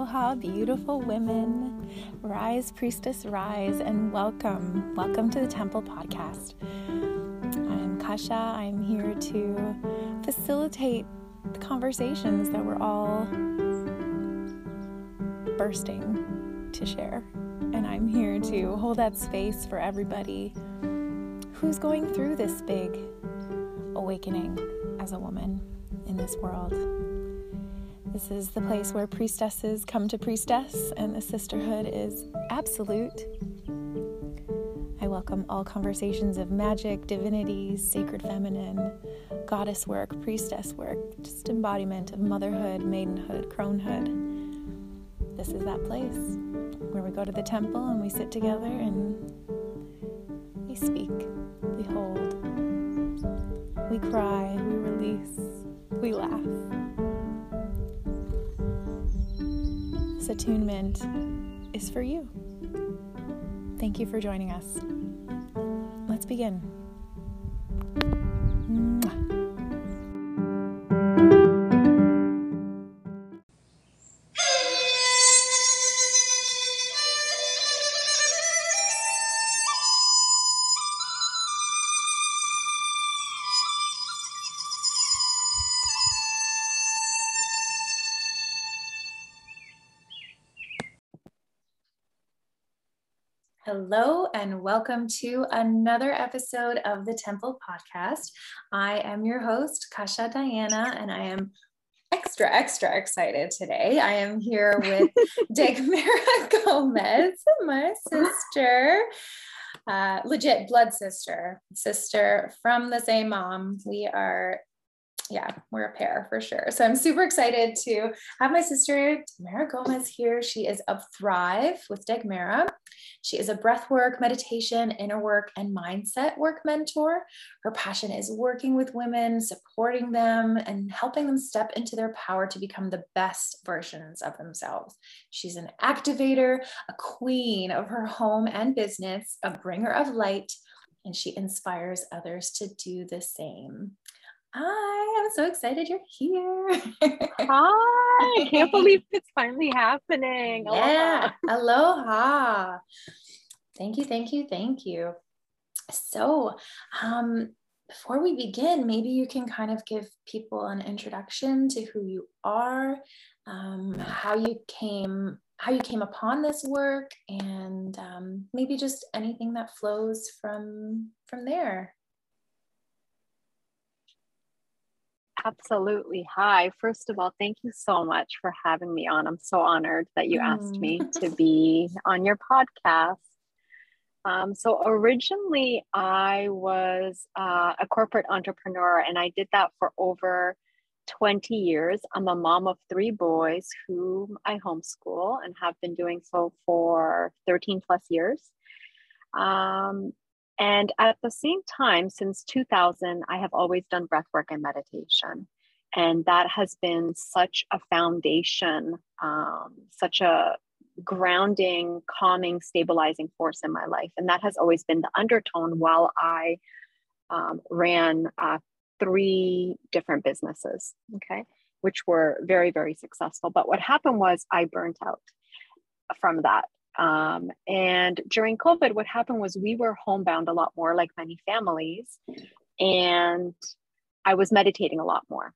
Aloha, beautiful women. Rise, priestess, rise, and welcome. Welcome to the Temple Podcast. I'm Kasha. I'm here to facilitate the conversations that we're all bursting to share. And I'm here to hold that space for everybody who's going through this big awakening as a woman in this world. This is the place where priestesses come to priestess, and the sisterhood is absolute. I welcome all conversations of magic, divinity, sacred feminine, goddess work, priestess work, just embodiment of motherhood, maidenhood, cronehood. This is that place where we go to the temple and we sit together and we speak, we hold, we cry, we release, we laugh. Attunement is for you. Thank you for joining us. Let's begin. Hello, and welcome to another episode of the Temple Podcast. I am your host, Kasha Diana, and I am extra, extra excited today. I am here with Dagmara Gomez, my sister, uh, legit blood sister, sister from the same mom. We are yeah, we're a pair for sure. So I'm super excited to have my sister Mara Gomez here. She is of THriv with Dagmara. She is a breathwork, meditation, inner work, and mindset work mentor. Her passion is working with women, supporting them, and helping them step into their power to become the best versions of themselves. She's an activator, a queen of her home and business, a bringer of light, and she inspires others to do the same. Hi, I'm so excited you're here. Hi, I can't believe it's finally happening. Yeah, aloha. Thank you, thank you, thank you. So, um, before we begin, maybe you can kind of give people an introduction to who you are, um, how you came, how you came upon this work, and um, maybe just anything that flows from from there. Absolutely. Hi. First of all, thank you so much for having me on. I'm so honored that you mm. asked me to be on your podcast. Um, so, originally, I was uh, a corporate entrepreneur and I did that for over 20 years. I'm a mom of three boys whom I homeschool and have been doing so for 13 plus years. Um, and at the same time, since 2000, I have always done breathwork and meditation. And that has been such a foundation, um, such a grounding, calming, stabilizing force in my life. And that has always been the undertone while I um, ran uh, three different businesses, okay, which were very, very successful. But what happened was I burnt out from that. Um, and during COVID, what happened was we were homebound a lot more, like many families, and I was meditating a lot more.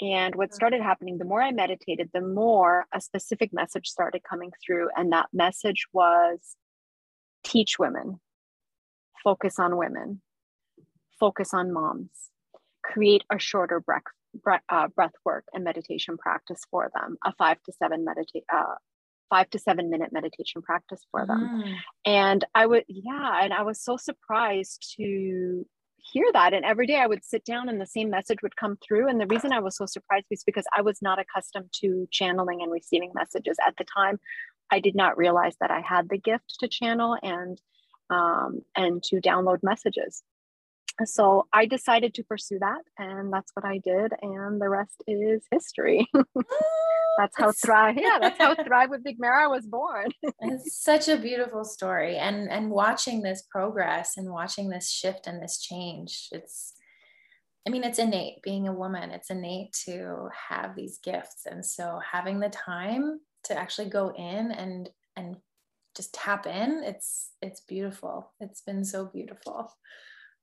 And what started happening, the more I meditated, the more a specific message started coming through. And that message was teach women, focus on women, focus on moms, create a shorter breath, breath, uh, breath work and meditation practice for them, a five to seven meditate, uh, five to seven minute meditation practice for them. Mm. And I would, yeah, and I was so surprised to hear that. And every day I would sit down and the same message would come through. And the reason I was so surprised was because I was not accustomed to channeling and receiving messages at the time. I did not realize that I had the gift to channel and um, and to download messages. So I decided to pursue that, and that's what I did, and the rest is history. Oh, that's how THriv yeah that's how THriv with Dagmara was born. It's such a beautiful story and and watching this progress and watching this shift and this change it's i mean it's innate being a woman it's innate to have these gifts and so having the time to actually go in and and just tap in it's it's beautiful. It's been so beautiful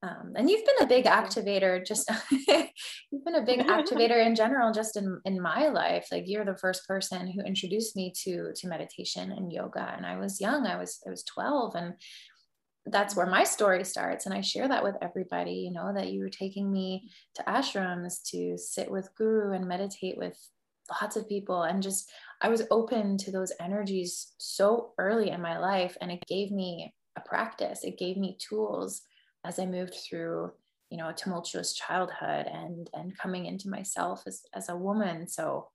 um, and you've been a big activator just you've been a big activator in general just in in my life. Like you're the first person who introduced me to to meditation and yoga and i was young. I was i was 12 and that's where my story starts. And i share that with everybody you know that you were taking me to ashrams to sit with guru and meditate with lots of people. And just i was open to those energies so early in my life and it gave me a practice. It gave me tools as i moved through you know a tumultuous childhood and and coming into myself as, as a woman so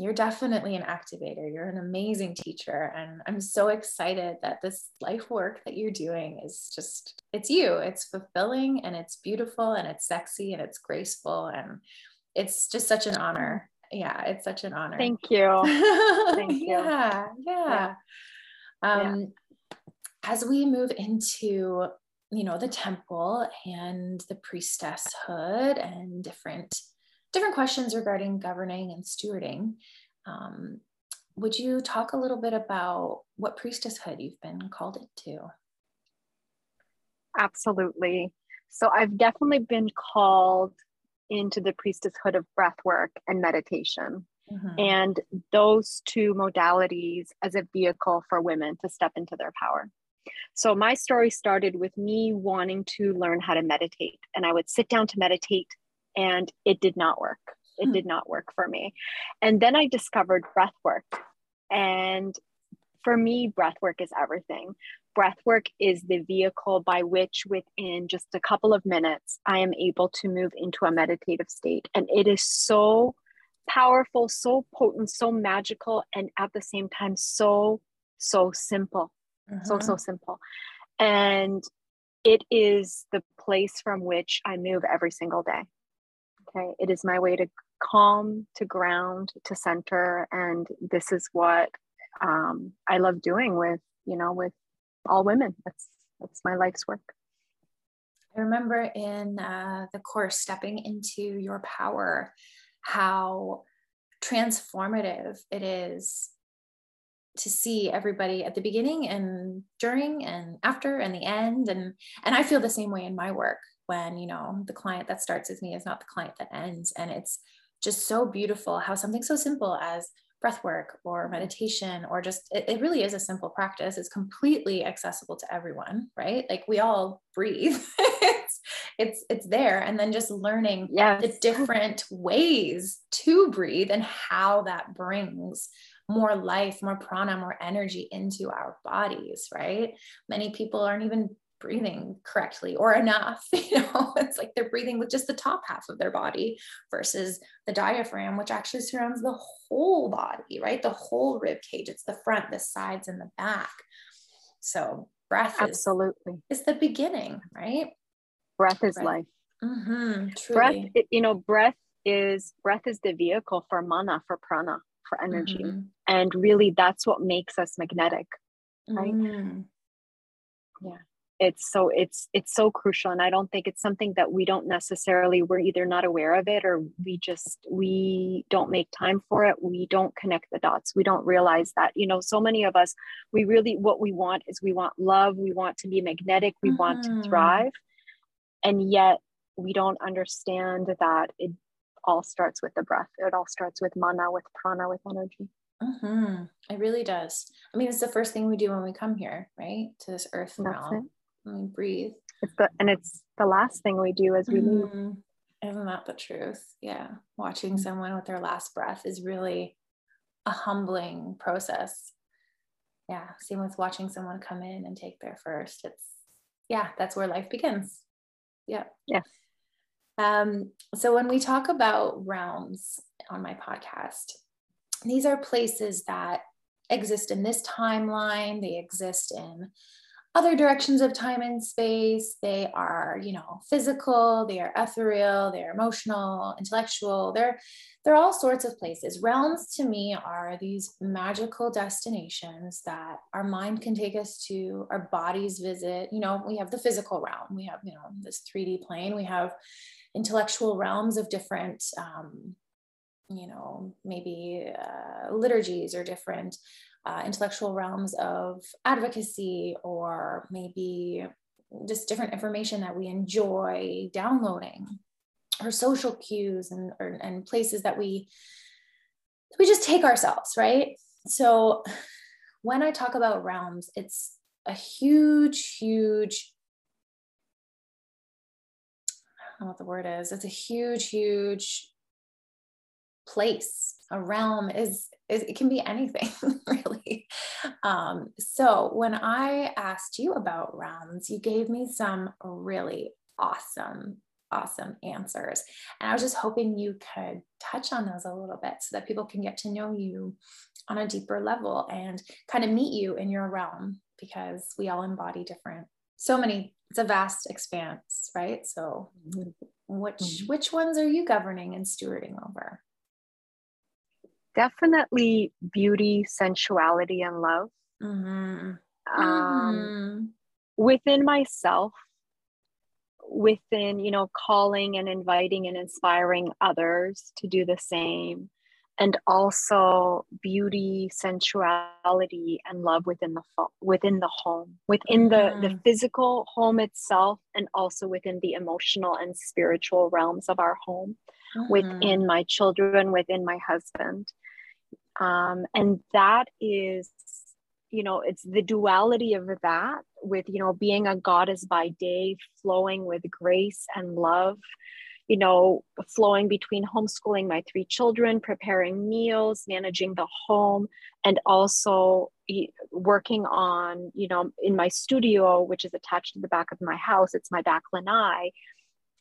you're definitely an activator. You're an amazing teacher. And I'm so excited that this life work that you're doing is just, it's you. It's fulfilling and it's beautiful and it's sexy and it's graceful. And it's just such an honor. Yeah, it's such an honor. Thank you. Thank you. yeah, yeah. yeah. Um, yeah. As we move into you know the temple and the priestesshood and different different questions regarding governing and stewarding. Um, would you talk a little bit about what priestesshood you've been called into? Absolutely. So I've definitely been called into the priestesshood of breath work and meditation. Mm-hmm. And those two modalities as a vehicle for women to step into their power. So, my story started with me wanting to learn how to meditate. And I would sit down to meditate and it did not work. It hmm. did not work for me. And then I discovered breath work. And for me, breath work is everything. Breath work is the vehicle by which, within just a couple of minutes, I am able to move into a meditative state. And it is so powerful, so potent, so magical, and at the same time, so, so simple. Uh-huh. So, so mm-hmm. simple. And it is the place from which I move every single day. Okay. It is my way to calm, to ground, to center. And this is what um, I love doing with, you know, with all women. That's, that's my life's work. I remember in uh, the course, stepping into your power, how transformative it is to see everybody at the beginning and during and after and the end. And and i feel the same way in my work when you know the client that starts with me is not the client that ends. And it's just so beautiful how something so simple as breath work or meditation or just it, it, really is a simple practice. It's completely accessible to everyone right? Like we all breathe. It's it's it's there. And then just learning yes. the different ways to breathe and how that brings more life more prana more energy into our bodies right? Many people aren't even breathing correctly or enough you know? It's like they're breathing with just the top half of their body versus the diaphragm which actually surrounds the whole body right? The whole rib cage. It's the front the sides and the back. So breath absolutely. is, is the beginning right? Breath is breath. life. Mm-hmm, breath you know breath is breath is the vehicle for mana for prana for energy. Mm-hmm. And really that's what makes us magnetic right mm. yeah it's so it's it's so crucial and i don't think it's something that we don't necessarily we're either not aware of it or we just we don't make time for it we don't connect the dots we don't realize that you know so many of us we really what we want is we want love we want to be magnetic we mm-hmm. want to mm-hmm. thrive and yet we don't understand that it all starts with the breath it all starts with mana with prana with energy mm-hmm. it really does i mean it's the first thing we do when we come here right to this earth That's realm it and we breathe. It's the, and it's the last thing we do as we mm-hmm. leave. Isn't that the truth? Yeah. Watching mm-hmm. someone with their last breath is really a humbling process. Yeah. Same with watching someone come in and take their first. It's, yeah, that's where life begins. Yeah. Yeah. Um, so when we talk about realms on my podcast, these are places that exist in this timeline, they exist in other directions of time and space. They are, you know, physical, they are ethereal, they're emotional, intellectual, they're they're all sorts of places. Realms to me are these magical destinations that our mind can take us to, our bodies visit. You know, we have the physical realm, we have, you know, this 3D plane, we have intellectual realms of different um, you know, maybe uh, liturgies or different uh, intellectual realms of advocacy, or maybe just different information that we enjoy downloading, or social cues and, or, and places that we we just take ourselves, right? So when I talk about realms, it's a huge, huge I don't know what the word is. It's a huge, huge place a realm is, is it can be anything really um, so when i asked you about realms you gave me some really awesome awesome answers and i was just hoping you could touch on those a little bit so that people can get to know you on a deeper level and kind of meet you in your realm because we all embody different so many it's a vast expanse right so mm-hmm. which mm-hmm. which ones are you governing and stewarding over definitely beauty, sensuality, and love. Mm-hmm. Um, mm-hmm. Within myself, within, you know, calling and inviting and inspiring others to do the same. And also beauty, sensuality, and love within the fo- within the home, within mm-hmm. the the physical home itself, and also within the emotional and spiritual realms of our home, within mm-hmm. my children, within my husband um, and that is you know it's the duality of that with you know being a goddess by day flowing with grace and love you know flowing between homeschooling my three children preparing meals managing the home and also working on you know in my studio which is attached to the back of my house it's my back lanai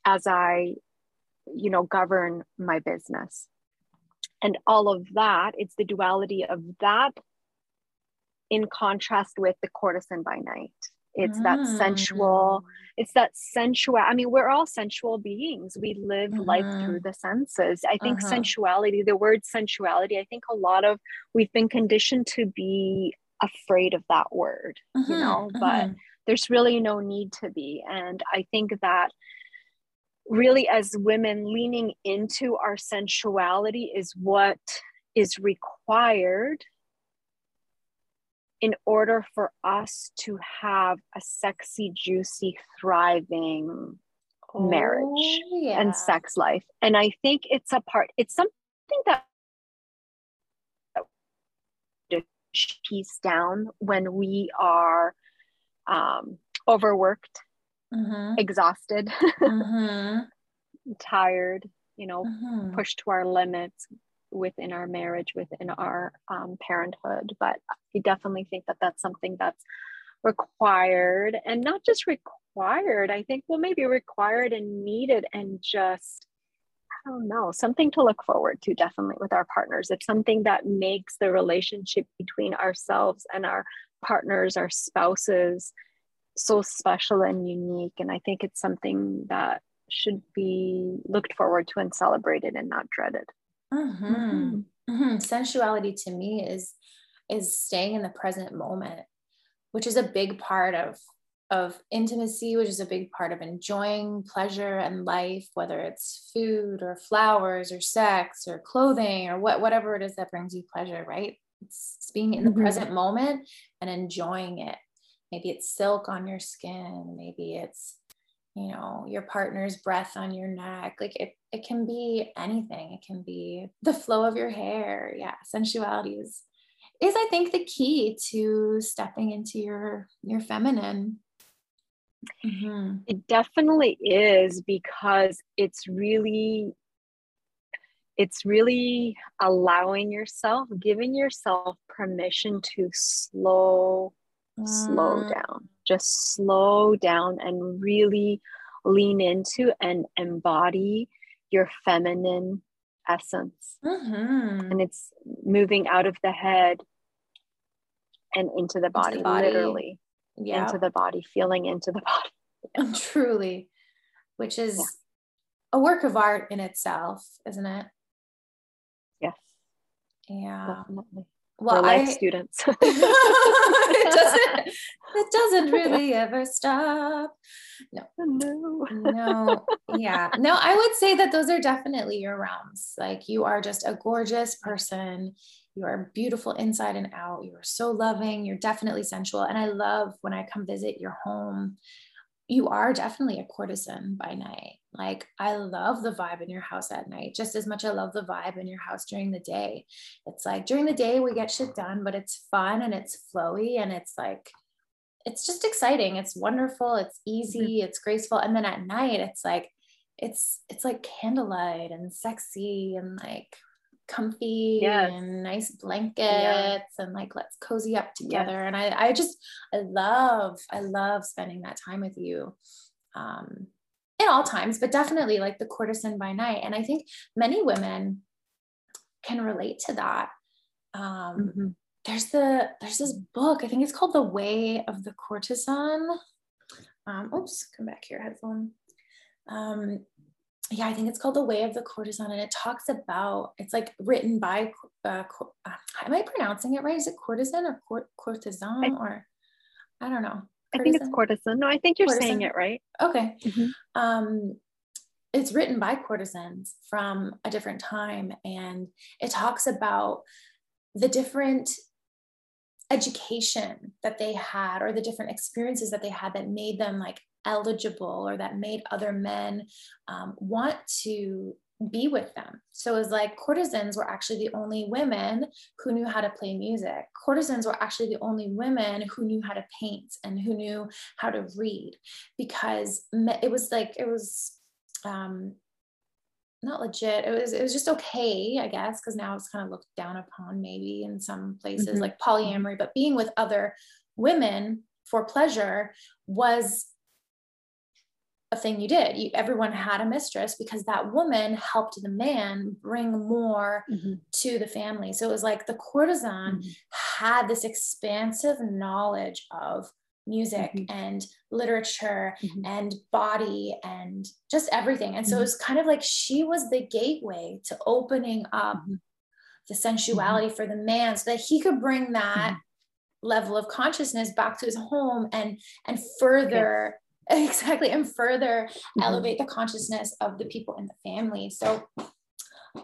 as i you know govern my business and all of that it's the duality of that in contrast with the courtesan by night it's mm. that sensual it's that sensual i mean we're all sensual beings we live mm-hmm. life through the senses i think uh-huh. sensuality the word sensuality i think a lot of we've been conditioned to be afraid of that word mm-hmm. you know mm-hmm. but there's really no need to be and i think that really as women leaning into our sensuality is what is required in order for us to have a sexy juicy thriving oh, marriage yeah. and sex life and i think it's a part it's something that piece down when we are um, overworked mm-hmm. exhausted, mm-hmm. tired, you know, mm-hmm. pushed to our limits within our marriage, within our um, parenthood. But I definitely think that that's something that's required and not just required, I think, well, maybe required and needed and just. I don't know, something to look forward to definitely with our partners. It's something that makes the relationship between ourselves and our partners, our spouses, so special and unique. And I think it's something that should be looked forward to and celebrated and not dreaded. Mm-hmm. Mm-hmm. Mm-hmm. Sensuality to me is is staying in the present moment, which is a big part of of intimacy, which is a big part of enjoying pleasure and life, whether it's food or flowers or sex or clothing or what whatever it is that brings you pleasure, right? It's being in the mm-hmm. present moment and enjoying it maybe it's silk on your skin maybe it's you know your partner's breath on your neck like it, it can be anything. It can be the flow of your hair. Yeah sensuality is is i think the key to stepping into your your feminine. Mm-hmm. it definitely is because it's really it's really allowing yourself giving yourself permission to slow slow mm. down just slow down and really lean into and embody your feminine essence mm-hmm. and it's moving out of the head and into the body, into the body. literally yeah. into the body feeling into the body yeah. truly which is yeah. a work of art in itself isn't it yes yeah Definitely. Well, life I, students. it doesn't. It doesn't really ever stop. No, oh, no, no. Yeah, no. I would say that those are definitely your realms. Like you are just a gorgeous person. You are beautiful inside and out. You are so loving. You're definitely sensual, and I love when I come visit your home you are definitely a courtesan by night. Like I love the vibe in your house at night, just as much I love the vibe in your house during the day. It's like during the day we get shit done, but it's fun and it's flowy and it's like it's just exciting. It's wonderful, it's easy, mm-hmm. it's graceful. And then at night it's like it's it's like candlelight and sexy and like comfy yes. and nice blankets yeah. and like let's cozy up together yes. and I, I just i love i love spending that time with you um in all times but definitely like the courtesan by night and i think many women can relate to that um mm-hmm. there's the there's this book i think it's called the way of the courtesan um oops come back here headphone um yeah, I think it's called The Way of the Courtesan, and it talks about it's like written by. Uh, uh, am I pronouncing it right? Is it courtesan or court, courtesan I, or I don't know. Courtesan? I think it's courtesan. No, I think you're courtesan. saying it right. Okay. Mm-hmm. Um, it's written by courtesans from a different time, and it talks about the different education that they had or the different experiences that they had that made them like eligible or that made other men um, want to be with them. So it was like courtesans were actually the only women who knew how to play music. Courtesans were actually the only women who knew how to paint and who knew how to read because it was like, it was um, not legit. It was, it was just okay, I guess, because now it's kind of looked down upon maybe in some places mm-hmm. like polyamory, but being with other women for pleasure was a thing you did. You, everyone had a mistress because that woman helped the man bring more mm-hmm. to the family. So it was like the courtesan mm-hmm. had this expansive knowledge of music mm-hmm. and literature mm-hmm. and body and just everything. And so it mm-hmm. was kind of like she was the gateway to opening up mm-hmm. the sensuality for the man so that he could bring that level of consciousness back to his home and and further exactly and further mm-hmm. elevate the consciousness of the people in the family. So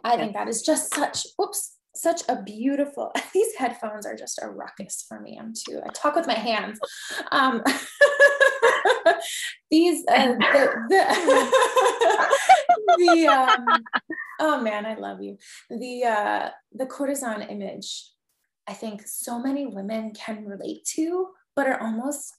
i think that is just such whoops such a beautiful these headphones are just a ruckus for me i'm too i talk with my hands. Um these uh, the, the, the um, oh man i love you. The uh the courtesan image i think so many women can relate to but are almost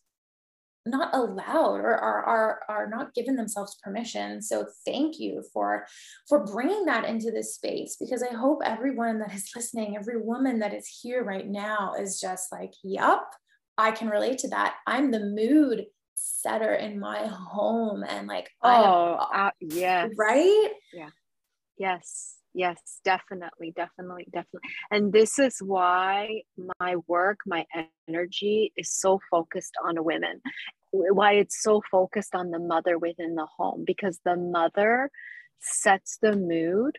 not allowed or are, are, are not given themselves permission. So thank you for for bringing that into this space because i hope everyone that is listening every woman that is here right now is just like yup i can relate to that. I'm the mood setter in my home and like oh uh, yes. right? Yeah. Yes yes definitely definitely definitely. And this is why my work my energy is so focused on women. Why it's so focused on the mother within the home because the mother sets the mood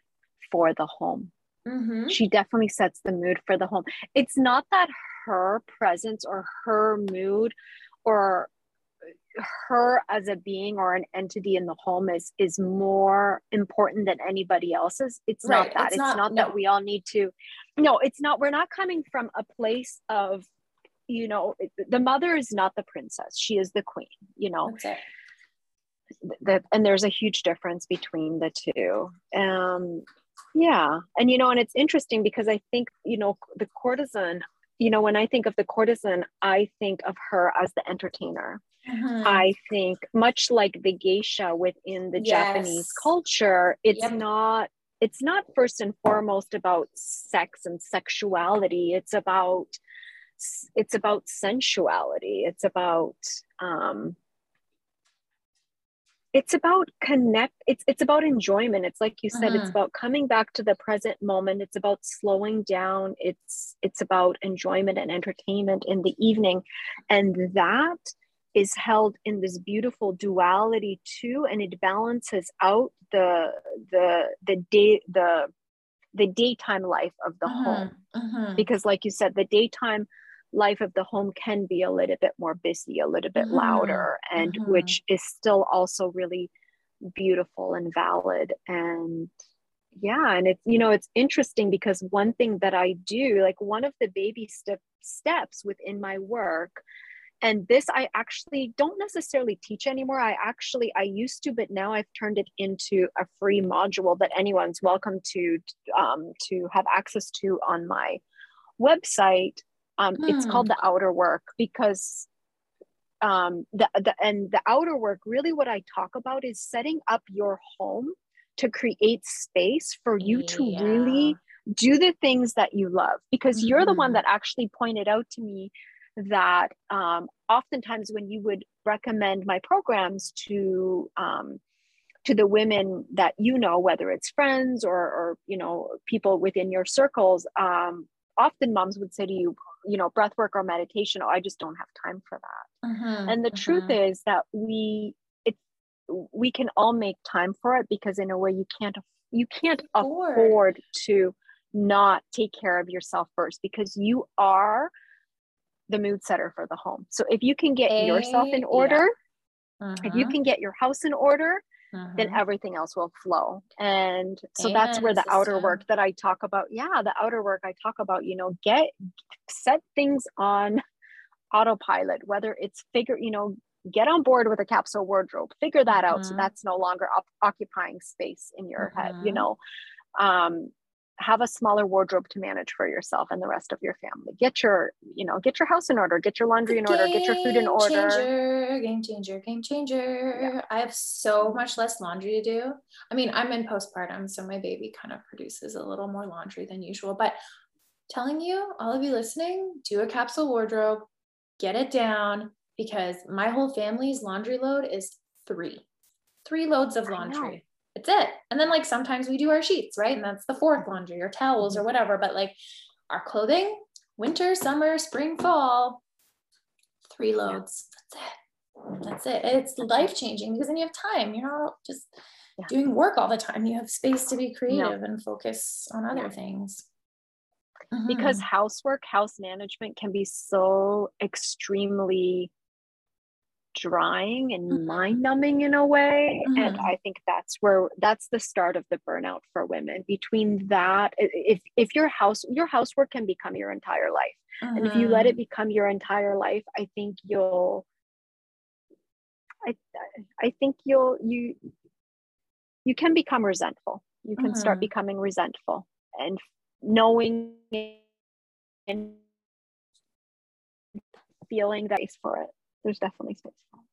for the home. Mm-hmm. she definitely sets the mood for the home. It's not that her presence or her mood or her as a being or an entity in the home is is more important than anybody else's. It's right. not that. it's, it's not, not no. that we all need to no it's not we're not coming from a place of you know the mother is not the princess. She is the queen you know? The, and there's a huge difference between the two. Um yeah. And you know and it's interesting because i think you know the courtesan you know when i think of the courtesan i think of her as the entertainer Mm-hmm. I think much like the geisha within the yes. Japanese culture, it's yep. not it's not first and foremost about sex and sexuality. It's about it's about sensuality. It's about um, it's about connect it's it's about enjoyment. It's like you said it's mm-hmm. about coming back to the present moment. It's about slowing down. It's it's about enjoyment and entertainment in the evening. And that is held in this beautiful duality too and it balances out the the the day the the daytime life of the Mhm, home mhm. because like you said the daytime life of the home can be a little bit more busy a little bit Mhm, louder and mhm. which is still also really beautiful and valid. And yeah and it's you know it's interesting because one thing that i do like one of the baby step steps within my work and this i actually don't necessarily teach anymore. I actually i used to but now i've turned it into a free module that anyone's welcome to um, to have access to on my website um, it's Hmm. called the outer work because um, the, the and the outer work really what i talk about is setting up your home to create space for you to Yeah. really do the things that you love because you're the one Mhm. that actually pointed out to me that um, oftentimes when you would recommend my programs to um, to the women that you know whether it's friends or or you know people within your circles um, often moms would say to you you know breath work or meditation oh i just don't have time for that Mhm, and the truth mhm. is that we it's we can all make time for it because in a way you can't you can't Afford. afford to not take care of yourself first because you are the mood setter for the home so if you can get yourself A- in yeah. order if you Mhm, can get your house in order then mhm. everything else will flow and so that's where the outer work that i talk about yeah the outer work i talk about you know get set things on autopilot whether it's figure you know get on board with a capsule wardrobe figure that out so Mhm. that's no longer op- occupying space in your head you Mhm. know um have a smaller wardrobe to manage for yourself and the rest of your family get your you know get your house in order get your laundry in order get your food in order. Game Changer, game changer, game changer. I have so much less laundry to do. I mean, I'm in postpartum, so my baby kind of produces a little more laundry than usual. But telling you, all of you listening, do a capsule wardrobe, get it down because my whole family's laundry load is three, three loads of laundry. It's it. And then like sometimes we do our sheets, right? And that's the fourth laundry or towels or whatever. But like our clothing, winter, summer, spring, fall, three loads. That's it. That's it. It's life changing because then you have time. You're not just Yeah. doing work all the time. You have space to be creative and focus on other Yeah. things. because Mhm. housework house management can be so extremely drying and Mhm. mind numbing in a way and Mhm. i think that's where that's the start of the burnout for women between that if if your house your housework can become your entire life and if you let it become your entire life i think you'll i i think you'll you you can become resentful you can start Mhm. becoming resentful and knowing and feeling that space for it there's definitely space for it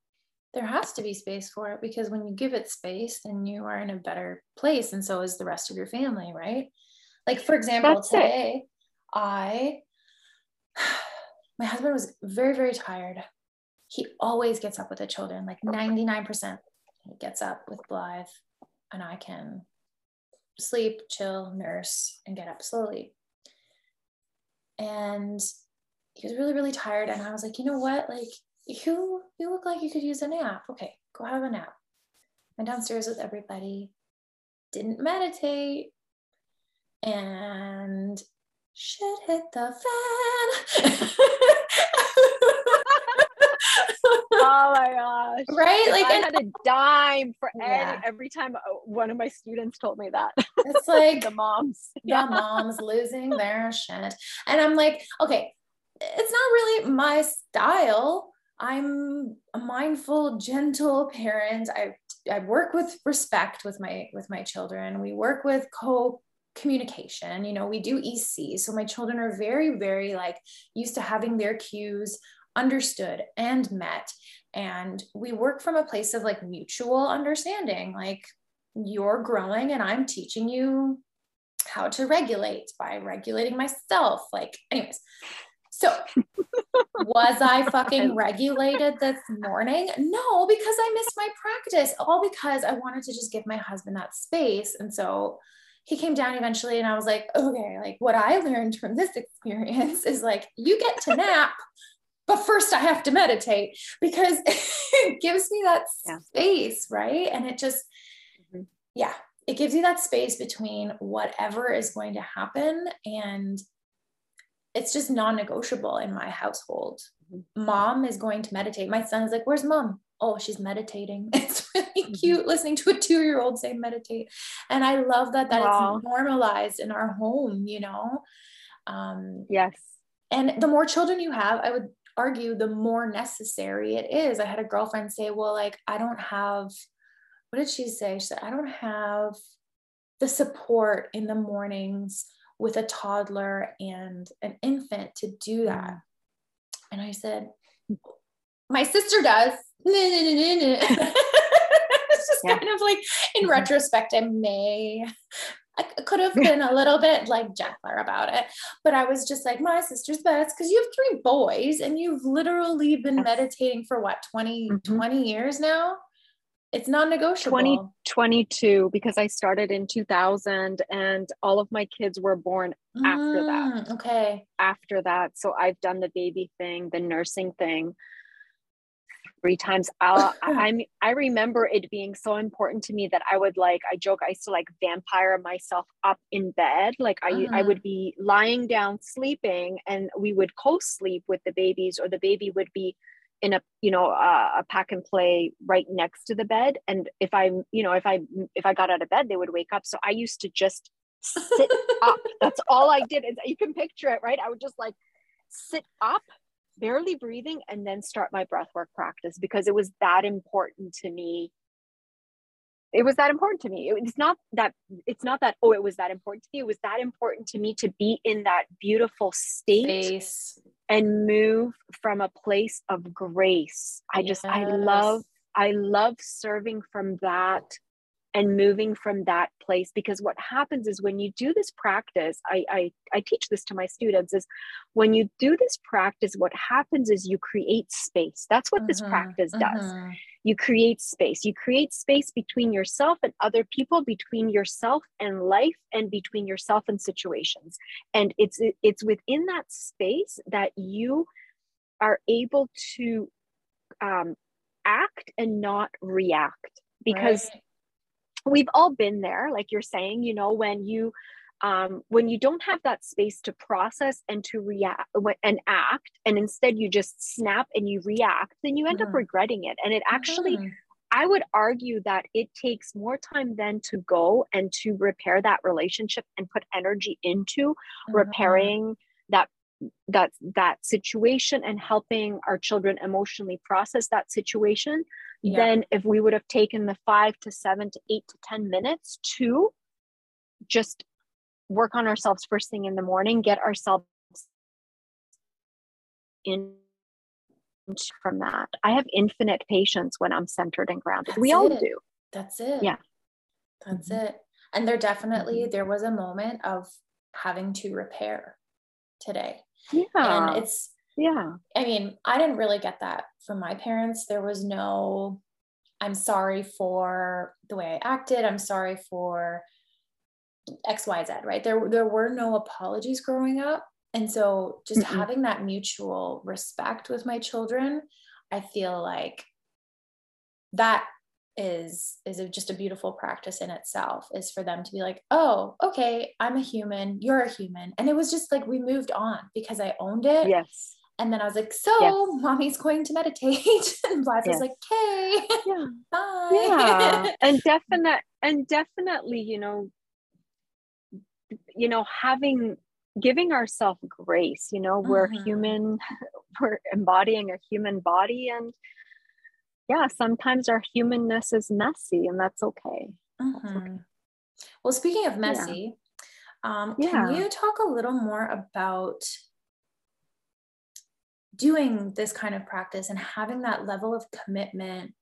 there has to be space for it because when you give it space, then you are in a better place, and so is the rest of your family, right? Like, for example, That's it. today, I, my husband was very, very tired. He always gets up with the children, like 99%. He gets up with Blythe, and I can sleep, chill, nurse, and get up slowly. And he was really, really tired. And I was like, you know what? Like, you you look like you could use a nap. Okay, go have a nap. Went downstairs with everybody, didn't meditate, and shit hit the fan. oh my gosh right? If Like I had a dime for Yeah. any, every time uh, one of my students told me that. it's like the moms. the moms losing their shit. And I'm like, okay, it's not really my style. I'm a mindful, gentle parent. I I work with respect with my with my children. We work with co communication. You know, we do EC. So my children are very, very like used to having their cues understood and met. And we work from a place of like mutual understanding. Like you're growing and I'm teaching you how to regulate by regulating myself. Like, anyways, so was I fucking regulated this morning? No, because I missed my practice, all because I wanted to just give my husband that space. And so he came down eventually, and I was like, okay, like what I learned from this experience is like, you get to nap. But first, I have to meditate because it gives me that Yeah. space, right? And it just, Mhm. yeah, it gives you that space between whatever is going to happen and it's just non-negotiable in my household. Mm-hmm. mom is going to meditate. My son's like where's mom? Oh she's meditating. It's really mm-hmm. cute listening to a two-year-old say meditate. And i love that that wow. it's normalized in our home you know? Um yes. and the more children you have i would argue the more necessary it is. I had a girlfriend say well like i don't have what did she say? She said i don't have the support in the mornings with a toddler and an infant to do that. Mm. And I said, My sister does. it's just yeah. kind of like in mm-hmm. retrospect, I may I could have been a little bit like gentler about it, but I was just like, my sister's best because you have three boys and you've literally been meditating for what, 20, mm-hmm. 20 years now? It's non-negotiable. 2022 because I started in 2000 and all of my kids were born mm, after that. Mm, okay. After that, so I've done the baby thing, the nursing thing three times. Uh, I I remember it being so important to me that I would like I joke I used to like vampire myself up in bed. Like I uh-huh. I would be lying down sleeping and we would co-sleep with the babies or the baby would be in a you know a, a pack and play right next to the bed. And if i you know if i if i got out of bed they would wake up. So i used to just sit up. That's all i did. Is you can picture it right? I would just like sit up barely breathing and then start my breath work practice because it was that important to me it was that important to me it's not that it's not that oh it was that important to me it was that important to me to be in that beautiful state Space and move from a place of grace. I just. I love, I love serving from that and moving from that place because what happens is when you do this practice I, I i teach this to my students is when you do this practice what happens is you create space. That's what uh-huh, this practice uh-huh. does you create space. You create space between yourself and other people between yourself and life and between yourself and situations. And it's it's within that space that you are able to um, act and not react. Because right we've all been there like you're saying you know when you um, when you don't have that space to process and to react and act and instead you just snap and you react then you end mm-hmm. up regretting it and it actually mm-hmm. i would argue that it takes more time then to go and to repair that relationship and put energy into mm-hmm. repairing that that that situation and helping our children emotionally process that situation yeah. than if we would have taken the five to seven to eight to 10 minutes to just work on ourselves first thing in the morning, get ourselves in from that. I have infinite patience when I'm centered and grounded. That's we all do. That's it. Yeah. That's mm-hmm. it. And there definitely mm-hmm. there was a moment of having to repair today. Yeah. And it's yeah. I mean, I didn't really get that from my parents. There was no, I'm sorry for the way I acted. I'm sorry for XYZ, right? There, there were no apologies growing up. And so just mm having that mutual respect with my children, I feel like that is is a, just a beautiful practice in itself is for them to be like oh okay i'm a human you're a human and it was just like we moved on because i owned it yes and then I was like, so yes. mommy's going to meditate. and Blythe yes. was like, okay, yeah. bye. Yeah. and definite and definitely, you know, you know, having giving ourselves grace, you know, we're mm-hmm. human, we're embodying a human body and yeah, sometimes our humanness is messy and that's okay. Mm-hmm. That's okay. Well, speaking of messy, yeah. um, can yeah. you talk a little more about doing this kind of practice and having that level of commitment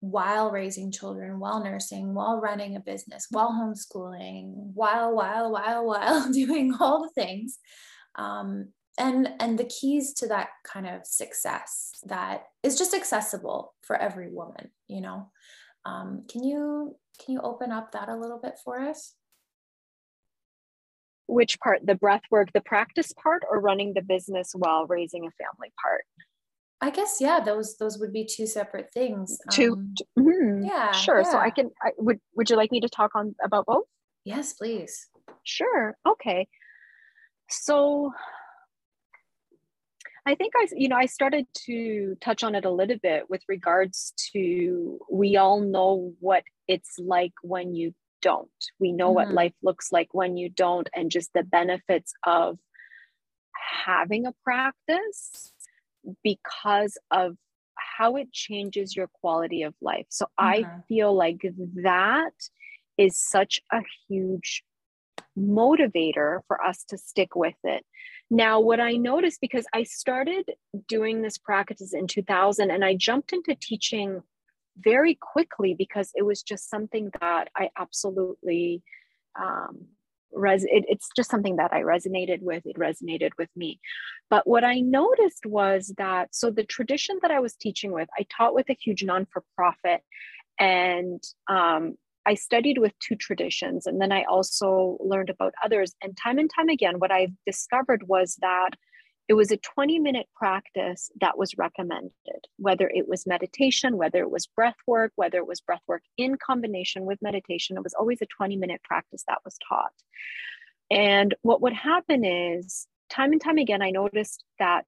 while raising children, while nursing, while running a business, while homeschooling, while, while, while, while doing all the things. Um, and and the keys to that kind of success that is just accessible for every woman, you know. Um, can you can you open up that a little bit for us? which part the breath work the practice part or running the business while raising a family part I guess yeah, those those would be two separate things. Two, um, mm, yeah, sure. Yeah. So I can. I, would Would you like me to talk on about both? Yes, please. Sure. Okay. So I think I, you know, I started to touch on it a little bit with regards to we all know what it's like when you don't. We know mm-hmm. what life looks like when you don't, and just the benefits of having a practice because of how it changes your quality of life. So mm-hmm. I feel like that is such a huge motivator for us to stick with it. Now, what I noticed because I started doing this practice in 2000 and I jumped into teaching very quickly because it was just something that I absolutely um, res- it, it's just something that I resonated with. It resonated with me. But what I noticed was that so the tradition that I was teaching with, I taught with a huge non for profit, and um, I studied with two traditions and then I also learned about others. And time and time again, what I discovered was that it was a 20 minute practice that was recommended, whether it was meditation, whether it was breath work, whether it was breath work in combination with meditation. It was always a 20 minute practice that was taught. And what would happen is, time and time again, I noticed that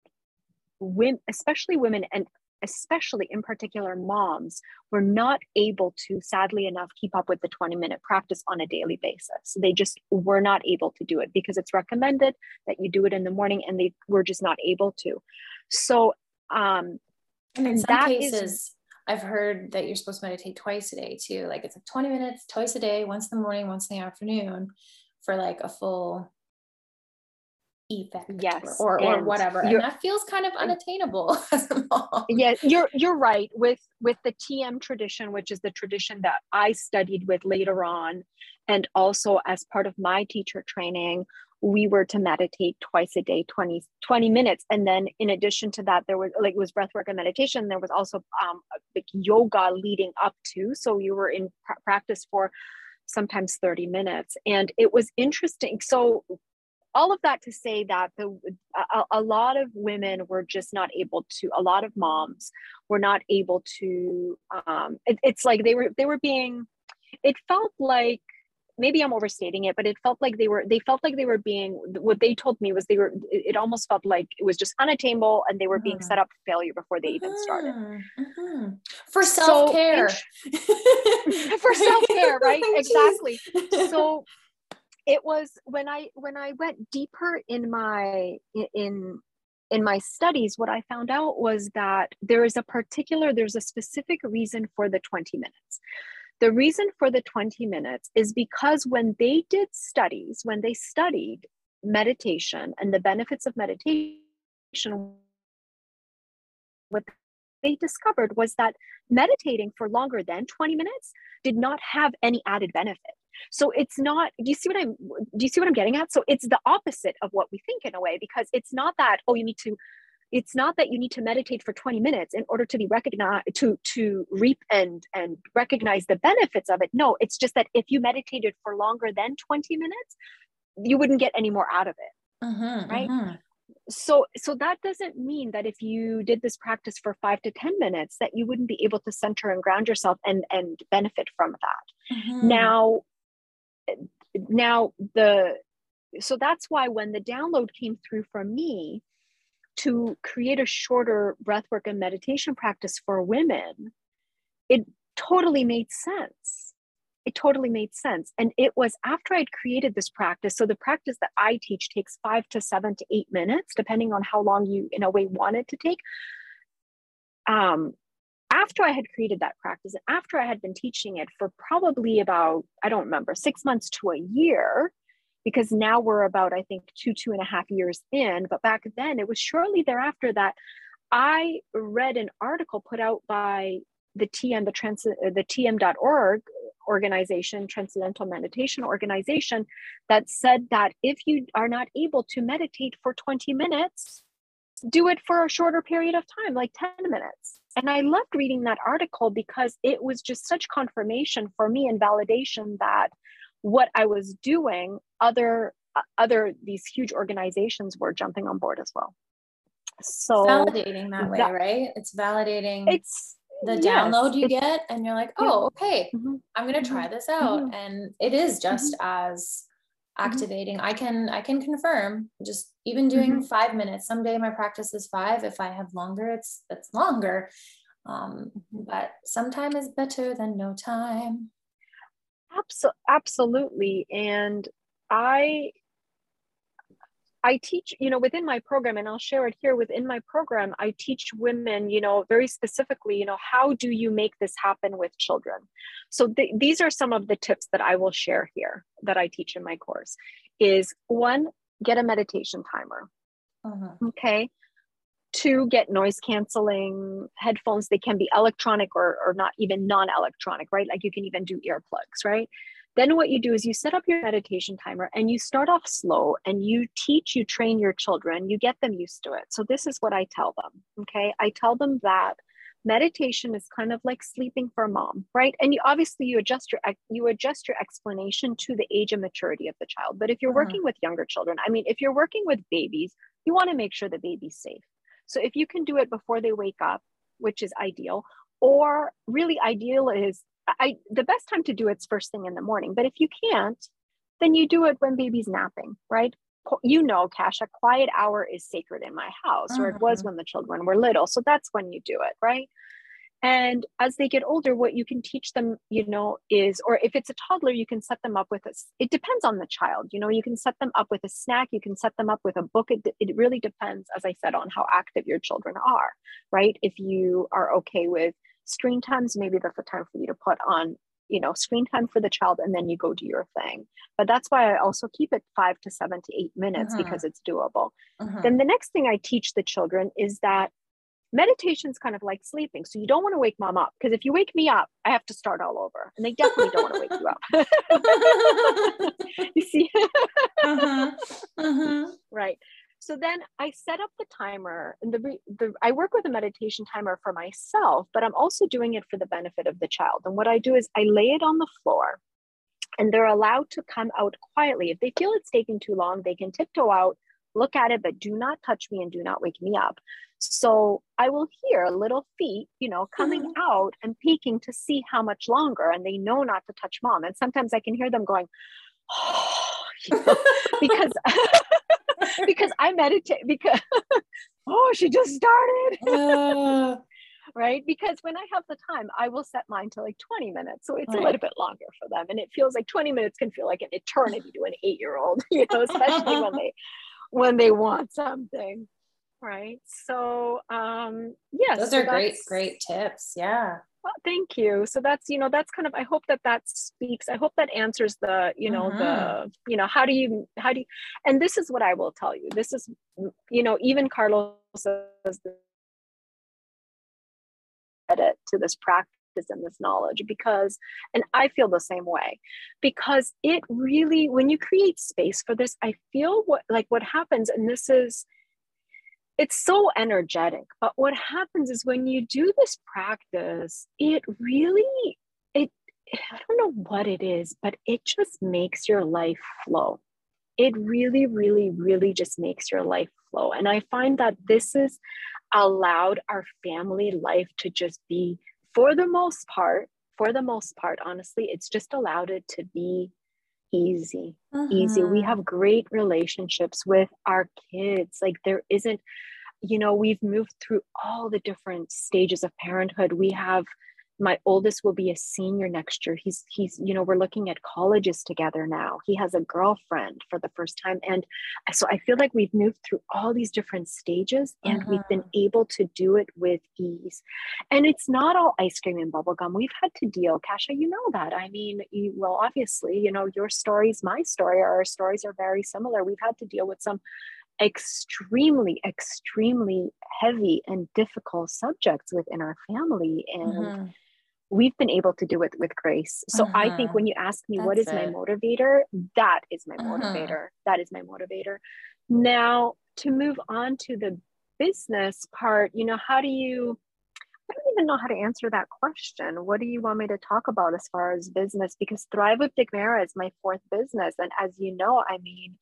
women, especially women, and especially in particular moms, were not able to, sadly enough, keep up with the 20 minute practice on a daily basis. They just were not able to do it because it's recommended that you do it in the morning and they were just not able to. So, um, and in some cases, is, I've heard that you're supposed to meditate twice a day too. Like it's like 20 minutes twice a day, once in the morning, once in the afternoon for like a full effect yes or, or, or whatever and that feels kind of unattainable yeah you're you're right with with the tm tradition which is the tradition that i studied with later on and also as part of my teacher training we were to meditate twice a day 20 20 minutes and then in addition to that there was like it was breath work and meditation there was also um like yoga leading up to so you were in pr- practice for sometimes 30 minutes and it was interesting so all of that to say that the a, a, lot of women were just not able to a lot of moms were not able to um it, it's like they were they were being it felt like maybe i'm overstating it but it felt like they were they felt like they were being what they told me was they were it almost felt like it was just unattainable and they were being mm-hmm. set up for failure before they even started. Mm-hmm. for self-care. so, for self-care right? exactly. So it was when i when i went deeper in my in in my studies what i found out was that there is a particular there's a specific reason for the 20 minutes. The reason for the 20 minutes is because when they did studies when they studied meditation and the benefits of meditation what they discovered was that meditating for longer than 20 minutes did not have any added benefit so it's not, do you see what I'm, do you see what I'm getting at? So it's the opposite of what we think in a way, because it's not that, oh, you need to, it's not that you need to meditate for 20 minutes in order to be recognized to to reap and and recognize the benefits of it no it's just that if you meditated for longer than 20 minutes you wouldn't get any more out of it mm-hmm, right mm-hmm. so so that doesn't mean that if you did this practice for five to ten minutes that you wouldn't be able to center and ground yourself and and benefit from that mm-hmm. now now the so that's why when the download came through from me to create a shorter breathwork and meditation practice for women it totally made sense. It totally made sense. And it was after i'd created this practice. So the practice that i teach takes five to seven to eight minutes depending on how long you in a way want it to take. Um, after I had created that practice and after I had been teaching it for probably about, I don't remember, six months to a year, because now we're about, I think, two, two and a half years in. But back then, it was shortly thereafter that I read an article put out by the TM, the, trans, the TM.org organization, Transcendental Meditation Organization, that said that if you are not able to meditate for 20 minutes, do it for a shorter period of time, like 10 minutes. And I loved reading that article because it was just such confirmation for me and validation that what I was doing, other uh, other these huge organizations were jumping on board as well. so validating that way, that, right? It's validating. It's the yes, download you get, and you're like, oh, okay, mm-hmm. I'm gonna try mm-hmm. this out, mm-hmm. and it is just mm-hmm. as mm-hmm. activating. I can I can confirm just even doing mm-hmm. five minutes. Someday my practice is five. If I have longer, it's it's longer. Um, but sometime is better than no time. Absolutely, and I I teach, you know, within my program, and I'll share it here within my program, I teach women, you know, very specifically, you know, how do you make this happen with children? So th- these are some of the tips that I will share here that I teach in my course is one, get a meditation timer. Uh-huh. Okay. Two, get noise canceling headphones. They can be electronic or, or not even non electronic, right? Like you can even do earplugs, right? Then what you do is you set up your meditation timer and you start off slow and you teach, you train your children, you get them used to it. So this is what I tell them. Okay. I tell them that meditation is kind of like sleeping for mom, right? And you obviously you adjust your you adjust your explanation to the age and maturity of the child. But if you're uh-huh. working with younger children, I mean, if you're working with babies, you want to make sure the baby's safe. So if you can do it before they wake up, which is ideal, or really ideal is I the best time to do it's first thing in the morning. But if you can't, then you do it when baby's napping, right? You know, Cash, a quiet hour is sacred in my house, or it was mm-hmm. when the children were little. So that's when you do it, right? And as they get older, what you can teach them, you know, is, or if it's a toddler, you can set them up with a, it depends on the child. You know, you can set them up with a snack, you can set them up with a book. It, it really depends, as I said, on how active your children are, right? If you are okay with screen times maybe that's the time for you to put on you know screen time for the child and then you go do your thing but that's why i also keep it five to seven to eight minutes uh-huh. because it's doable uh-huh. then the next thing i teach the children is that meditation is kind of like sleeping so you don't want to wake mom up because if you wake me up i have to start all over and they definitely don't want to wake you up you see uh-huh. uh-huh. right so then I set up the timer and the, the I work with a meditation timer for myself, but I'm also doing it for the benefit of the child. And what I do is I lay it on the floor and they're allowed to come out quietly. If they feel it's taking too long, they can tiptoe out, look at it, but do not touch me and do not wake me up. So I will hear little feet, you know, coming mm-hmm. out and peeking to see how much longer. And they know not to touch mom. And sometimes I can hear them going, oh, you know, because because I meditate because oh, she just started. Uh. right? Because when I have the time, I will set mine to like 20 minutes. So it's right. a little bit longer for them. And it feels like 20 minutes can feel like an eternity to an eight-year-old, you know, especially when they when they want something. Right. So um yes. Those so are great, great tips. Yeah. Well, thank you. So that's, you know, that's kind of, I hope that that speaks, I hope that answers the, you know, the, mm-hmm. you know, how do you, how do you, and this is what I will tell you. This is, you know, even Carlos says credit to this practice and this knowledge because and i feel the same way because it really when you create space for this i feel what like what happens and this is it's so energetic but what happens is when you do this practice it really it i don't know what it is but it just makes your life flow. It really really really just makes your life flow. And i find that this has allowed our family life to just be for the most part for the most part honestly it's just allowed it to be easy uh-huh. easy we mm-hmm. have great relationships with our kids like there isn't you know we've moved through all the different stages of parenthood we have my oldest will be a senior next year. He's he's you know we're looking at colleges together now. He has a girlfriend for the first time. And so i feel like we've moved through all these different stages and uh-huh. we've been uh-huh. able to do it with ease. And it's not all ice cream and bubblegum. We've had to deal kasha you know that. I mean you, well obviously you know your stories my story our stories are very similar. We've had to deal with some extremely extremely heavy and difficult subjects within our family. And mm-hmm we've been able to do it with grace. So uh-huh. I think uh-huh. when you ask me That's what is it. my motivator, that is my uh-huh. motivator. That is my motivator. Now to move on to the business part, you know, how do you I don't even know how to answer that question. What do you want me to talk about as far as business? Because THriv with Dagmara is my fourth business. And as you know, I mean,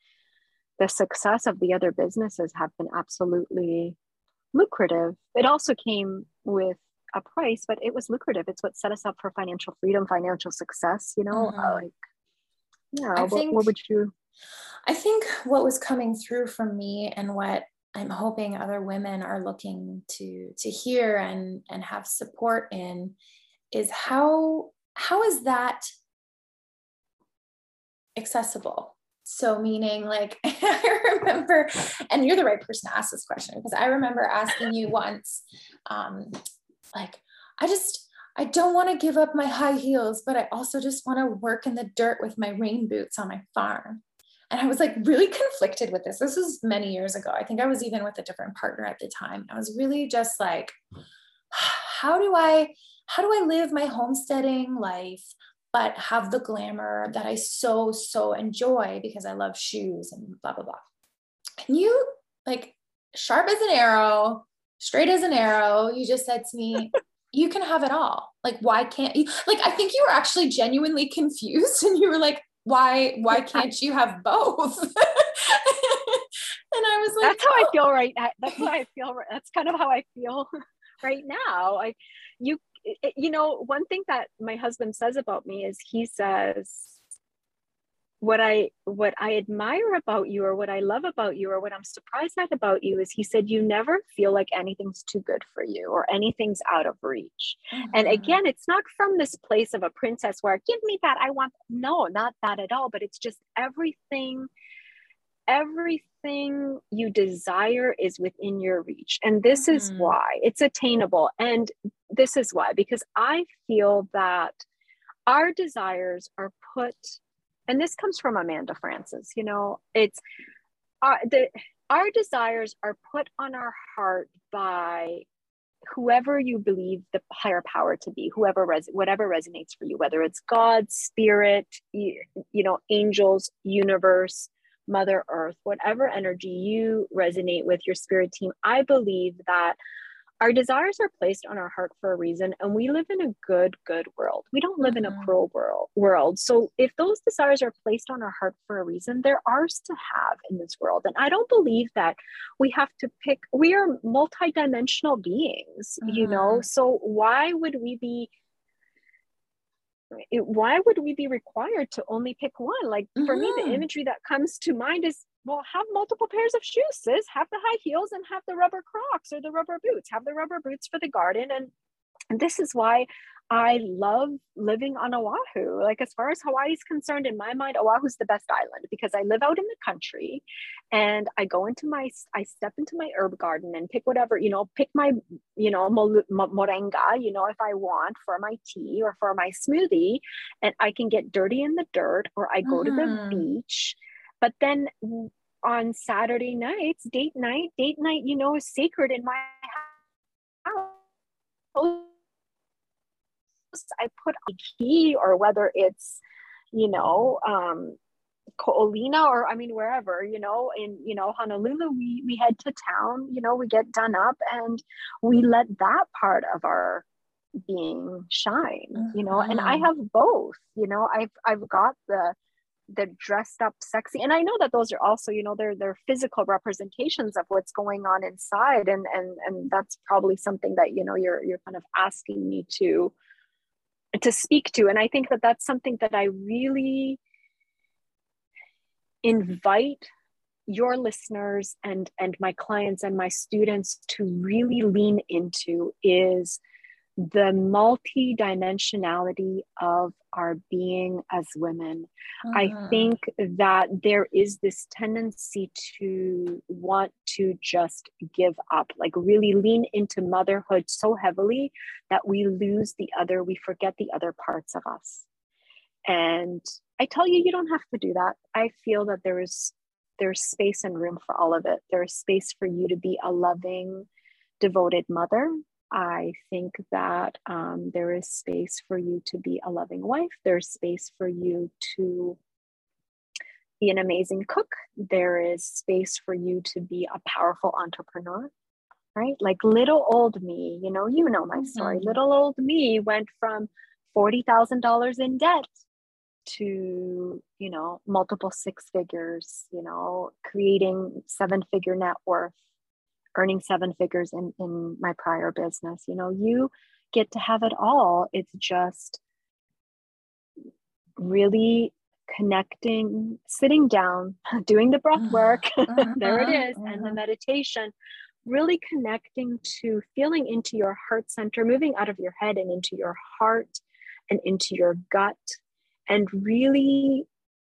the success of the other businesses have been absolutely lucrative. It also came with a price, but it was lucrative. It's what set us up for financial freedom, financial success, you know, uh, mm-hmm. like, yeah, what, think, what would you? I think what was coming through from me and what I'm hoping other women are looking to to hear and and have support in is how how is that accessible so meaning like i remember and you're the right person to ask this question because i remember asking you once um, like i just i don't want to give up my high heels but i also just want to work in the dirt with my rain boots on my farm. And i was like really conflicted with this. This was many years ago. I think i was even with a different partner at the time. I was really just like how do i how do i live my homesteading life but have the glamour that I so, so enjoy because I love shoes and blah, blah, blah. And you, like, sharp as an arrow, straight as an arrow, you just said to me, you can have it all. Like, why can't you? Like, I think you were actually genuinely confused and you were like, why, why can't you have both? and I was like, that's how oh. I feel right now. That's how I feel. That's kind of how I feel right now. I, you you know, one thing that my husband says about me is he says, what I what I admire about you or what I love about you or what I'm surprised at about you is he said you never feel like anything's too good for you or anything's out of reach. Mm-hmm. And again, it's not from this place of a princess where give me that I want no, not that at all, but it's just everything everything you desire is within your reach. And this mm-hmm. is why it's attainable. And this is why, because I feel that our desires are put, and this comes from Amanda Frances, you know, it's uh, the, our desires are put on our heart by whoever you believe the higher power to be whoever res- whatever resonates for you whether it's god spirit you, you know angels universe mother earth whatever energy you resonate with your spirit team i believe that our desires are placed on our heart for a reason and we live in a good good world we don't live mm-hmm. in a mm-hmm. cruel world world so if those desires are placed on our heart for a reason they're ours to have in this world and i don't believe that we have to pick we are multidimensional beings mm-hmm. you know mm-hmm. so why would we be it, why would we be required to only pick one? Like mm-hmm. for me, the mm-hmm. imagery that comes to mind is well, have multiple pairs of shoes, sis. Have the high heels and have the rubber crocs or the rubber boots. Have the rubber boots for the garden. And, and this is why I love living on Oahu. Like, as far as Hawaii is concerned, in my mind, Oahu's the best island because I live out in the country and I go into my, I step into my herb garden and pick whatever, you know, pick my, you know, moringa, you know, if I want for my tea or for my smoothie. And I can get dirty in the dirt or I go mm. to the mm-hmm. beach. But then on Saturday nights, date night, date night, you know, is sacred in my house I put a key or whether it's, you know, um, Ko'olina or I mean wherever, you know, in you know Honolulu, we we head to town, you know, we get done up and we let that part of our being shine, you know, and I mm-hmm. have both, you know, I've I've got the the dressed up sexy. And i know that those are also you know they're they're physical representations of what's going on inside. And and and that's probably something that you know you're you're kind of asking me to to speak to. And i think that that's something that i really invite your listeners and and my clients and my students to really lean into is the multi-dimensionality of our being as women uh-huh. i mm-hmm. think that there is this tendency to want to just give up like really lean into motherhood so heavily that we lose the other we forget the other parts of us and i tell you you don't have to do that i feel that there is there's space and room for all of it there's space for you to be a loving devoted mother I think that um, there is space for you to be a loving wife. There's space for you to be an amazing cook. There is space for you to be a powerful entrepreneur, right? Like little old me, you know, you know my story. Mm-hmm. Little old me went from $40,000 in debt to, you know, multiple six figures, you know, creating seven figure net worth earning seven figures in in my prior business. You know you get to have it all. It's just really connecting sitting down doing the breath uh-huh. work. Uh-huh. There it uh-huh. is, and the meditation. Really connecting to feeling into your heart center moving out of your head and into your heart and into your gut and really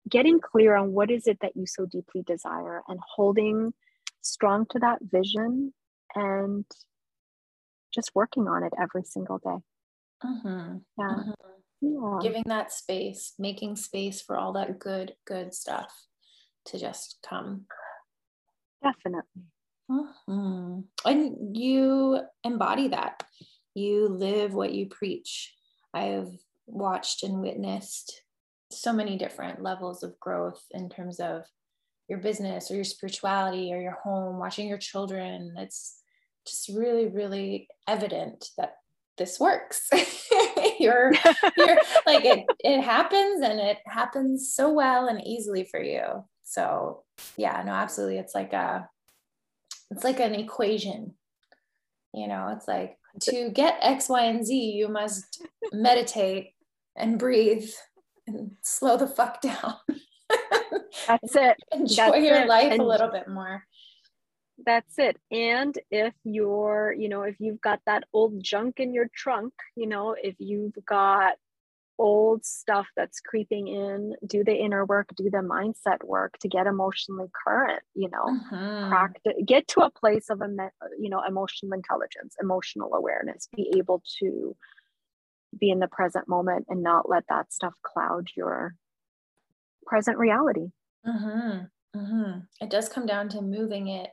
getting clear on what is it that you so deeply desire and holding strong to that vision and just working on it every single day. Mm-hmm. Yeah. Mm-hmm. yeah. Giving that space, making space for all that good, good stuff to just come. Definitely. Mm-hmm. And you embody that. You live what you preach. I have watched and witnessed so many different levels of growth in terms of your business or your spirituality or your home, watching your children. It's just really, really evident that this works. you're, you're like it, it happens and it happens so well and easily for you. So yeah, no, absolutely. It's like a, it's like an equation, you know, it's like to get X, Y, and Z, you must meditate and breathe and slow the fuck down. That's it. Enjoy That's your it. life and a little bit more. That's it. And if you're, you know, if you've got that old junk in your trunk, you know, if you've got old stuff that's creeping in, do the inner work, do the mindset work to get emotionally current, you know, mm-hmm. practice, get to a place of, you know, emotional intelligence, emotional awareness, be able to be in the present moment and not let that stuff cloud your present reality. Mm-hmm. Mm-hmm. It does come down to moving it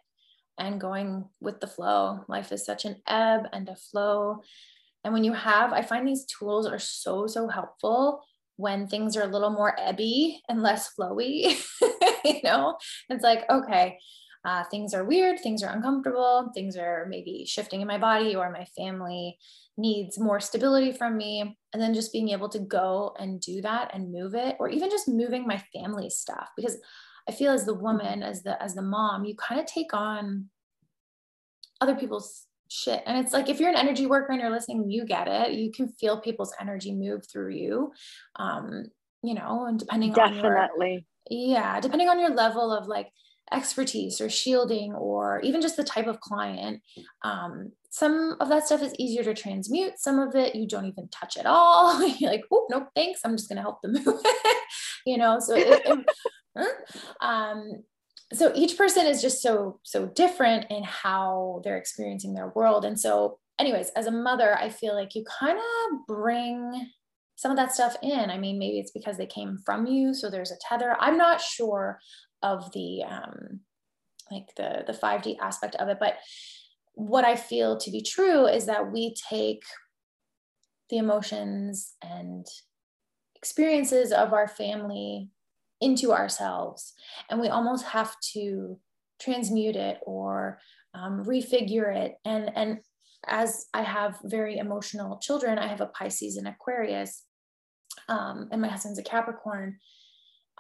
and going with the flow. Life is such an ebb and a flow. And when you have, I find these tools are so, so helpful when things are a little more ebby and less flowy. you know, it's like, okay, uh, things are weird, things are uncomfortable, things are maybe shifting in my body or my family needs more stability from me and then just being able to go and do that and move it or even just moving my family stuff because i feel as the mm-hmm. woman as the as the mom you kind of take on other people's shit and it's like if you're an energy worker and you're listening you get it you can feel people's energy move through you um you know and depending definitely. on definitely yeah depending on your level of like expertise or shielding or even just the type of client. Um, some of that stuff is easier to transmute. Some of it you don't even touch at all. You're like oh no thanks. I'm just going to help them move it. You know so it, it, um, so each person is just so so different in how they're experiencing their world. And so anyways as a mother i feel like you kind of bring some of that stuff in. I mean maybe it's because they came from you so there's a tether. I'm not sure of the um, like the the 5D aspect of it. But what I feel to be true is that we take the emotions and experiences of our family into ourselves, and we almost have to transmute it or um, refigure it. And and as I have very emotional children, I have a Pisces and Aquarius, um, and my husband's a Capricorn.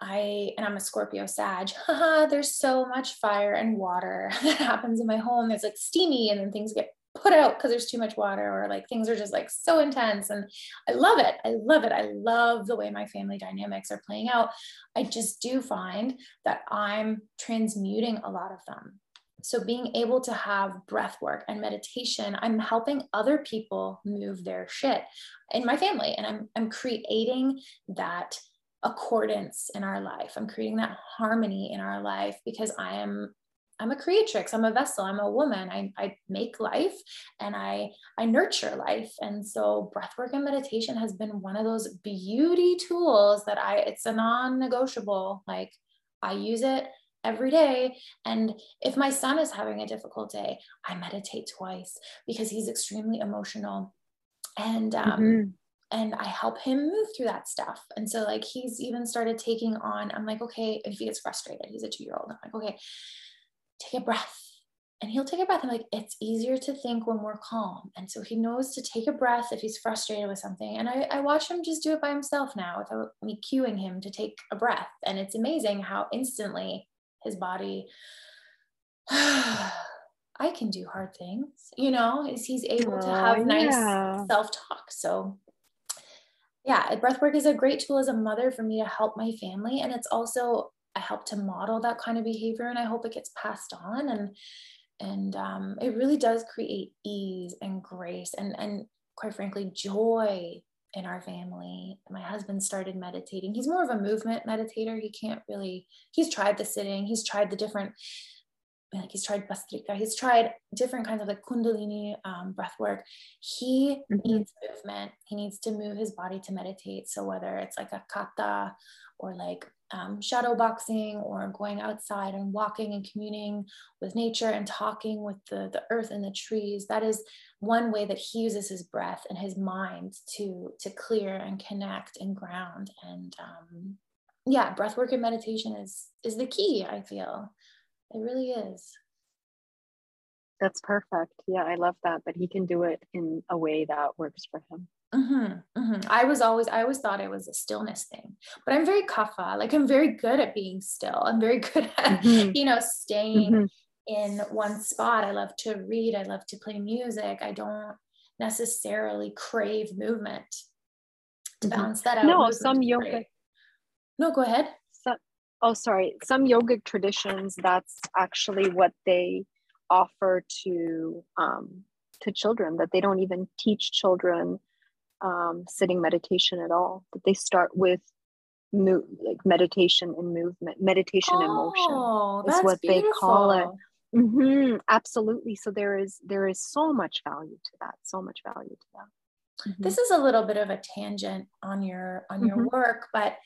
I and I'm a Scorpio Sag. there's so much fire and water that happens in my home. It's like steamy, and then things get put out because there's too much water, or like things are just like so intense. And I love it. I love it. I love the way my family dynamics are playing out. I just do find that I'm transmuting a lot of them. So being able to have breath work and meditation, I'm helping other people move their shit in my family. And I'm I'm creating that accordance in our life. I'm creating that harmony in our life because I am I'm a creatrix. I'm a vessel. I'm a woman. I, I make life and I I nurture life. And so breathwork and meditation has been one of those beauty tools that I it's a non-negotiable. Like I use it every day. And if my son is having a difficult day, I meditate twice because he's extremely emotional. And um, mm-hmm and I help him move through that stuff. And so like he's even started taking on, I'm like, okay, if he gets frustrated, he's a two-year-old. I'm like, okay, take a breath. And he'll take a breath. I'm like, it's easier to think when we're calm. And so he knows to take a breath if he's frustrated with something. And I, I watch him just do it by himself now without me cueing him to take a breath. And it's amazing how instantly his body I can do hard things, you know, is he's able to oh, have nice self-talk. So yeah, breath work is a great tool as a mother for me to help my family. And it's also I help to model that kind of behavior and I hope it gets passed on. And and um, it really does create ease and grace and and quite frankly joy in our family. My husband started meditating. He's more of a movement meditator. He can't really, he's tried the sitting, he's tried the different, like he's tried bhastrika, he's tried different kinds of like Kundalini um, breath work. He mm-hmm. needs movement. He needs to move his body to meditate. So whether it's like a kata or like um, shadow boxing or going outside and walking and communing with nature and talking with the, the earth and the trees that is one way that he uses his breath and his mind to to clear and connect and ground and um, yeah breath work and meditation is is the key i feel it really is that's perfect yeah i love that but he can do it in a way that works for him Mm-hmm, mm-hmm. I was always, I always thought it was a stillness thing, but I'm very kapha. Like I'm very good at being still. I'm very good at, mm-hmm. you know, staying mm-hmm. in one spot. I love to read. I love to play music. I don't necessarily crave movement to mm-hmm. balance that out. No, some yoga. No, go ahead. Oh, sorry. Some yogic traditions, that's actually what they offer to um, to children that they don't even teach children um, sitting meditation at all. That they start with like meditation and movement, meditation oh, and motion is what beautiful. they call it. Mm-hmm, absolutely. So there is there is so much value to that. So much value to that. Mm-hmm. This is a little bit of a tangent on your on your mm-hmm. work, but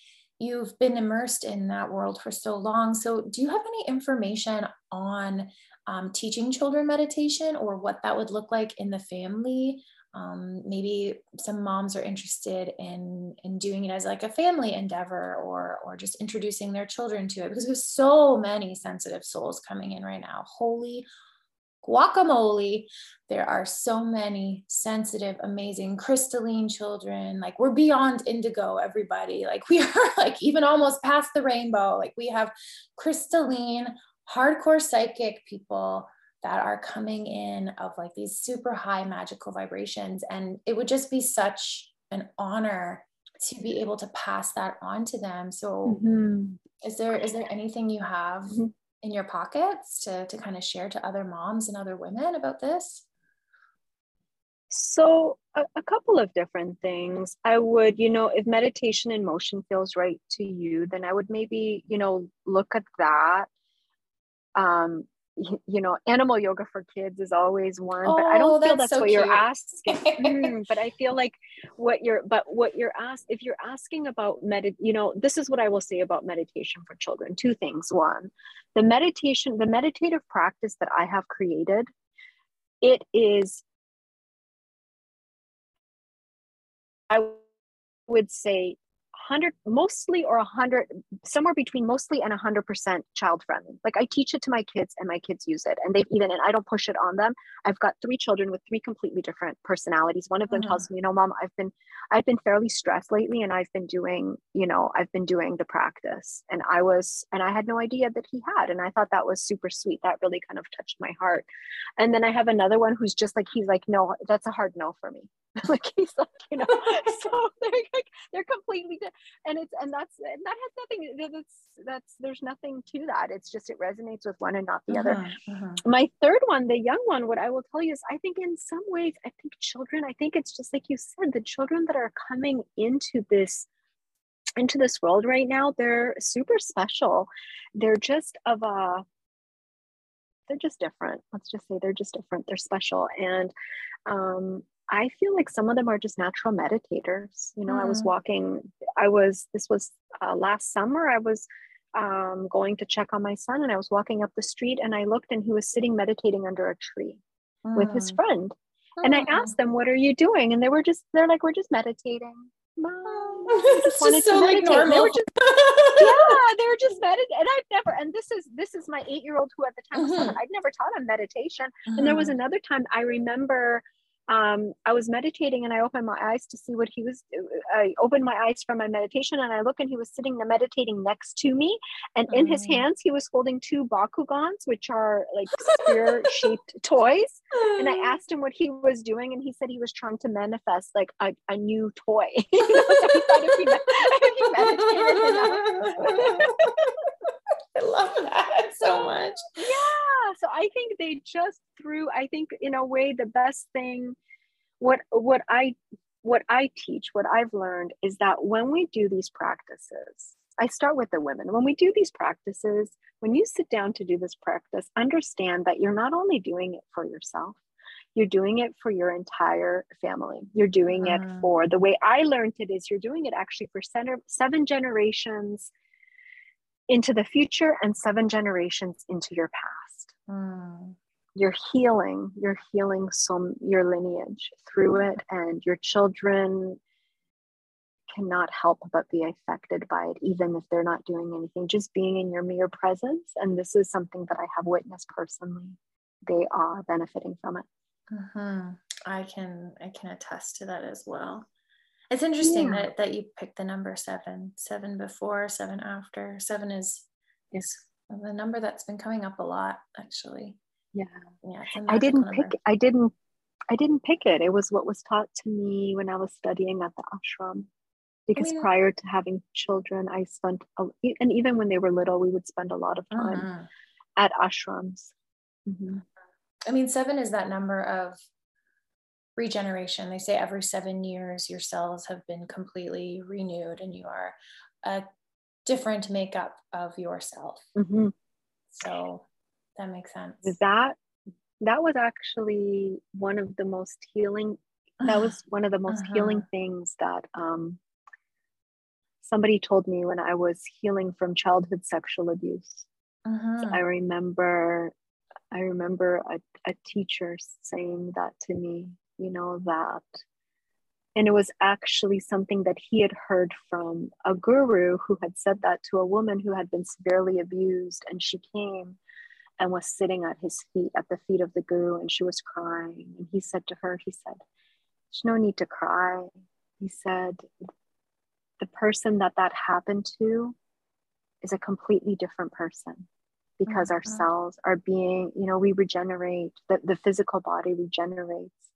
you've been immersed in that world for so long. So do you have any information on um, teaching children meditation or what that would look like in the family um, maybe some moms are interested in in doing it as like a family endeavor or or just introducing their children to it because there's so many sensitive souls coming in right now holy guacamole there are so many sensitive amazing crystalline children like we're beyond indigo everybody like we are like even almost past the rainbow like we have crystalline hardcore psychic people that are coming in of like these super high magical vibrations. And it would just be such an honor to be able to pass that on to them. So mm-hmm. is there is there anything you have mm-hmm. In your pockets to, to kind of share to other moms and other women about this? So, a, a, couple of different things. I would, you know, if meditation and motion feels right to you, then I would maybe, you know, look at that. Um, you know, animal yoga for kids is always one, oh, but I don't oh, feel that's, that's so what cute. you're asking. mm, but I feel like what you're, but what you're asked, if you're asking about medit, you know, this is what I will say about meditation for children. Two things. One, the meditation, the meditative practice that I have created, it is, I would say 100 mostly or a 100 somewhere between mostly and a 100% child friendly. Like i teach it to my kids and my kids use it and they've even and i don't push it on them. I've got three children with three completely different personalities. One of them mm-hmm. tells me you know mom i've been i've been fairly stressed lately and i've been doing you know i've been doing the practice. And i was and i had no idea that he had and i thought that was super sweet. That really kind of touched my heart. And then i have another one who's just like he's like no that's a hard no for me like he's like you know so they're like they're completely and it's and that's and that has nothing that's that's there's nothing to that. It's just it resonates with one and not the uh-huh, other uh-huh. my third one the young one what i will tell you is i think in some ways i think children i think it's just like you said the children that are coming into this into this world right now they're super special. They're just of a they're just different. Let's just say they're just different. They're special. And um I feel like some of them are just natural meditators. You know, mm. I was mm. walking, I was, this was uh, last summer, I was um, going to check on my son and I was walking up the street and I looked and he was sitting meditating under a tree mm. with his mm. friend. Mm. And I mm. asked them, What are you doing? And they were just, they're like, We're just meditating. Mom, just wanted so to meditate. Like normal. They were just, yeah, they were just meditating. And I've never, and this is this is my eight year old who at the time mm-hmm. was seven. I'd never taught him meditation. Mm-hmm. And there was another time I remember um, I was meditating and I opened my eyes to see what he was. I opened my eyes from my meditation and I look and he was sitting there meditating next to me. And in his mm. hands, he was holding two Bakugans, which are like spear shaped toys. And I asked him what he was doing and he said he was trying to manifest like a, a new toy. I love that so much. Yeah. So I think they just threw, I think in a way, the best thing, what what I what I teach, what I've learned is that when we do these practices, I start with the women. When we do these practices, when you sit down to do this practice, understand that you're not only doing it for yourself, you're doing it for your entire family. You're doing it mm. for the way I learned it is you're doing it actually for center, seven generations into the future and seven generations into your past. Mm. You're healing, you're healing some your lineage through it, and your children cannot help but be affected by it, even if they're not doing anything. Just being in your mere presence, and this is something that I have witnessed personally. They are benefiting from it. Mm-hmm. I can I can attest to that as well. It's interesting yeah. that, that you picked the number seven, seven before, seven after. Seven is is the number that's been coming up a lot, actually. Yeah. Yeah. I didn't number. pick I didn't I didn't pick it. It was what was taught to me when I was studying at the ashram. Because I mean, prior to having children, I spent, a, and even when they were little, we would spend a lot of time uh-huh. at ashrams. Mm-hmm. I mean, seven is that number of regeneration. They say every seven years your cells have been completely renewed and you are a different makeup of yourself. Mm-hmm. So that makes sense. That that was actually one of the most healing. That was one of the most uh-huh. healing things that um, somebody told me when I was healing from childhood sexual abuse. Uh-huh. So I remember, I remember a, a teacher saying that to me you know, that. And it was actually something that he had heard from a guru who had said that to a woman who had been severely abused. And she came and was sitting at his feet, at the feet of the guru, and she was crying. And he said to her, he said, There's no need to cry. He said, The person that that happened to is a completely different person because mm-hmm. our cells are being, you know, we regenerate, the, the physical body regenerates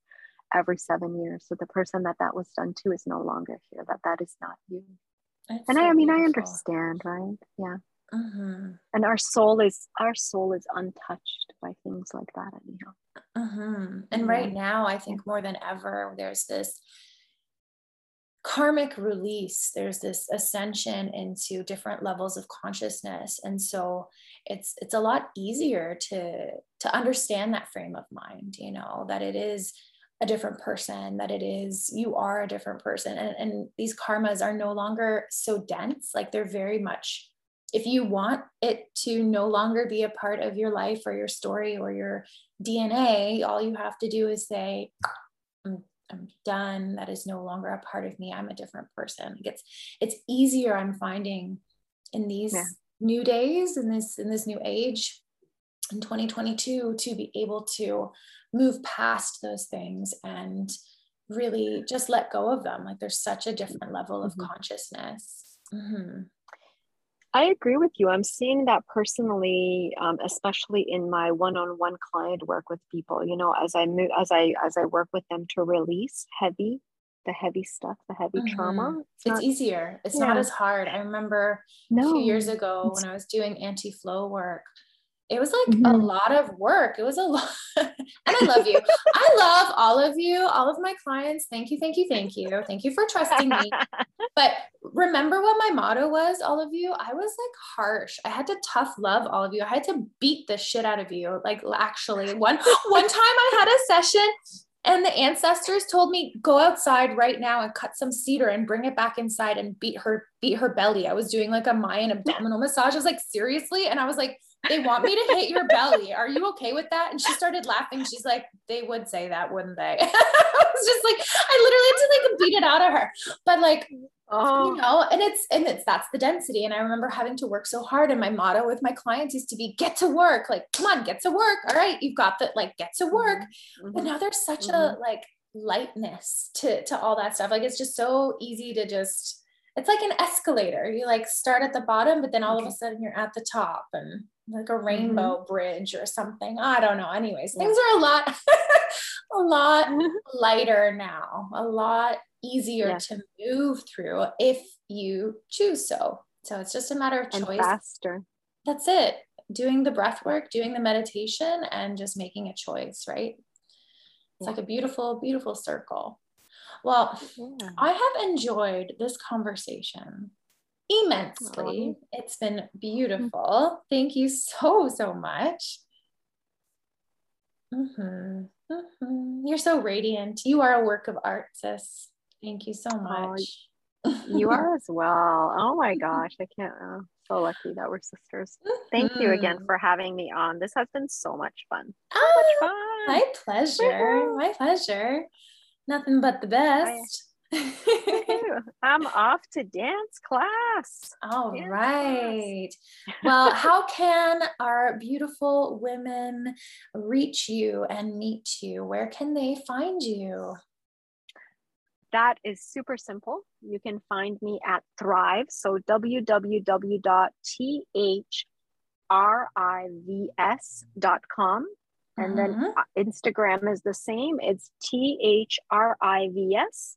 every seven years. So the person that that was done to is no longer here, that that is not you. That's and so I, I mean, beautiful. I understand, right? Yeah. Mm-hmm. And our soul is our soul is untouched by things like that anyhow. Mm-hmm. And yeah. right now, I think more than ever, there's this karmic release there's this ascension into different levels of consciousness and so it's it's a lot easier to to understand that frame of mind you know that it is a different person that it is you are a different person and, and these karmas are no longer so dense like they're very much if you want it to no longer be a part of your life or your story or your dna all you have to do is say i'm, I'm done. That is no longer a part of me. I'm a different person. It's it's easier i'm finding in these yeah. new days in this in this new age in 2022 to be able to move past those things and really just let go of them. Like there's such a different level of mm-hmm. consciousness. Mm-hmm. I agree with you. I'm seeing that personally, um, especially in my one-on-one client work with people. You know, as I move, as I as I work with them to release heavy, the heavy stuff, the heavy mm-hmm. trauma. It's, it's not, easier. It's yeah. not as hard. I remember no, a few years ago when I was doing anti-flow work it was like mm-hmm. a lot of work. It was a lot. and I love you. I love all of you, all of my clients. Thank you, thank you, thank you. Thank you for trusting me. but remember what my motto was, all of you? I was like harsh. I had to tough love all of you. I had to beat the shit out of you. Like actually, one one time I had a session and the ancestors told me go outside right now and cut some cedar and bring it back inside and beat her beat her belly. I was doing like a Mayan abdominal massage. I was like seriously and I was like they want me to hit your belly. Are you okay with that? And she started laughing. She's like, they would say that, wouldn't they? I was just like, I literally had to like beat it out of her. But like, oh. you know, and it's and it's that's the density. And I remember having to work so hard. And my motto with my clients used to be get to work. Like, come on, get to work. All right, you've got that, like get to work. Mm-hmm. But now there's such mm-hmm. a like lightness to to all that stuff like it's just so easy to just it's like an escalator you like start at the bottom but then all of a sudden you're at the top and like a rainbow mm-hmm. bridge or something i don't know anyways yeah. things are a lot a lot lighter now a lot easier yeah. to move through if you choose so so it's just a matter of choice and faster that's it doing the breath work doing the meditation and just making a choice right it's like a beautiful, beautiful circle. Well, yeah. I have enjoyed this conversation immensely. It's been beautiful. Thank you so, so much. Mm-hmm. Mm-hmm. You're so radiant. You are a work of art, sis. Thank you so much. Oh, you are as well. Oh my gosh. I can't. Uh, so lucky that we're sisters. Thank mm-hmm. you again mm-hmm. for having me on. This has been so much fun. So ah, much fun. My pleasure. My pleasure. Nothing but the best. I'm off to dance class. All dance right. Class. well, how can our beautiful women reach you and meet you? Where can they find you? That is super simple. You can find me at THriv. So www.thrivs.com. And mm-hmm. then Instagram is the same. It's T H R I V S.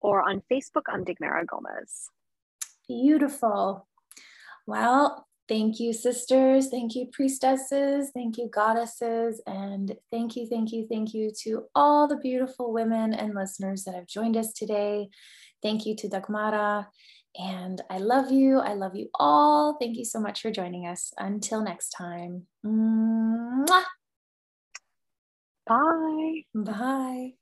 Or on Facebook, I'm Dagmara Gomez. Beautiful. Well, Thank you, sisters. Thank you, priestesses. Thank you, goddesses. And thank you, thank you, thank you to all the beautiful women and listeners that have joined us today. Thank you to Dagmara. And I love you. I love you all. Thank you so much for joining us. Until next time. Mwah. Bye. Bye.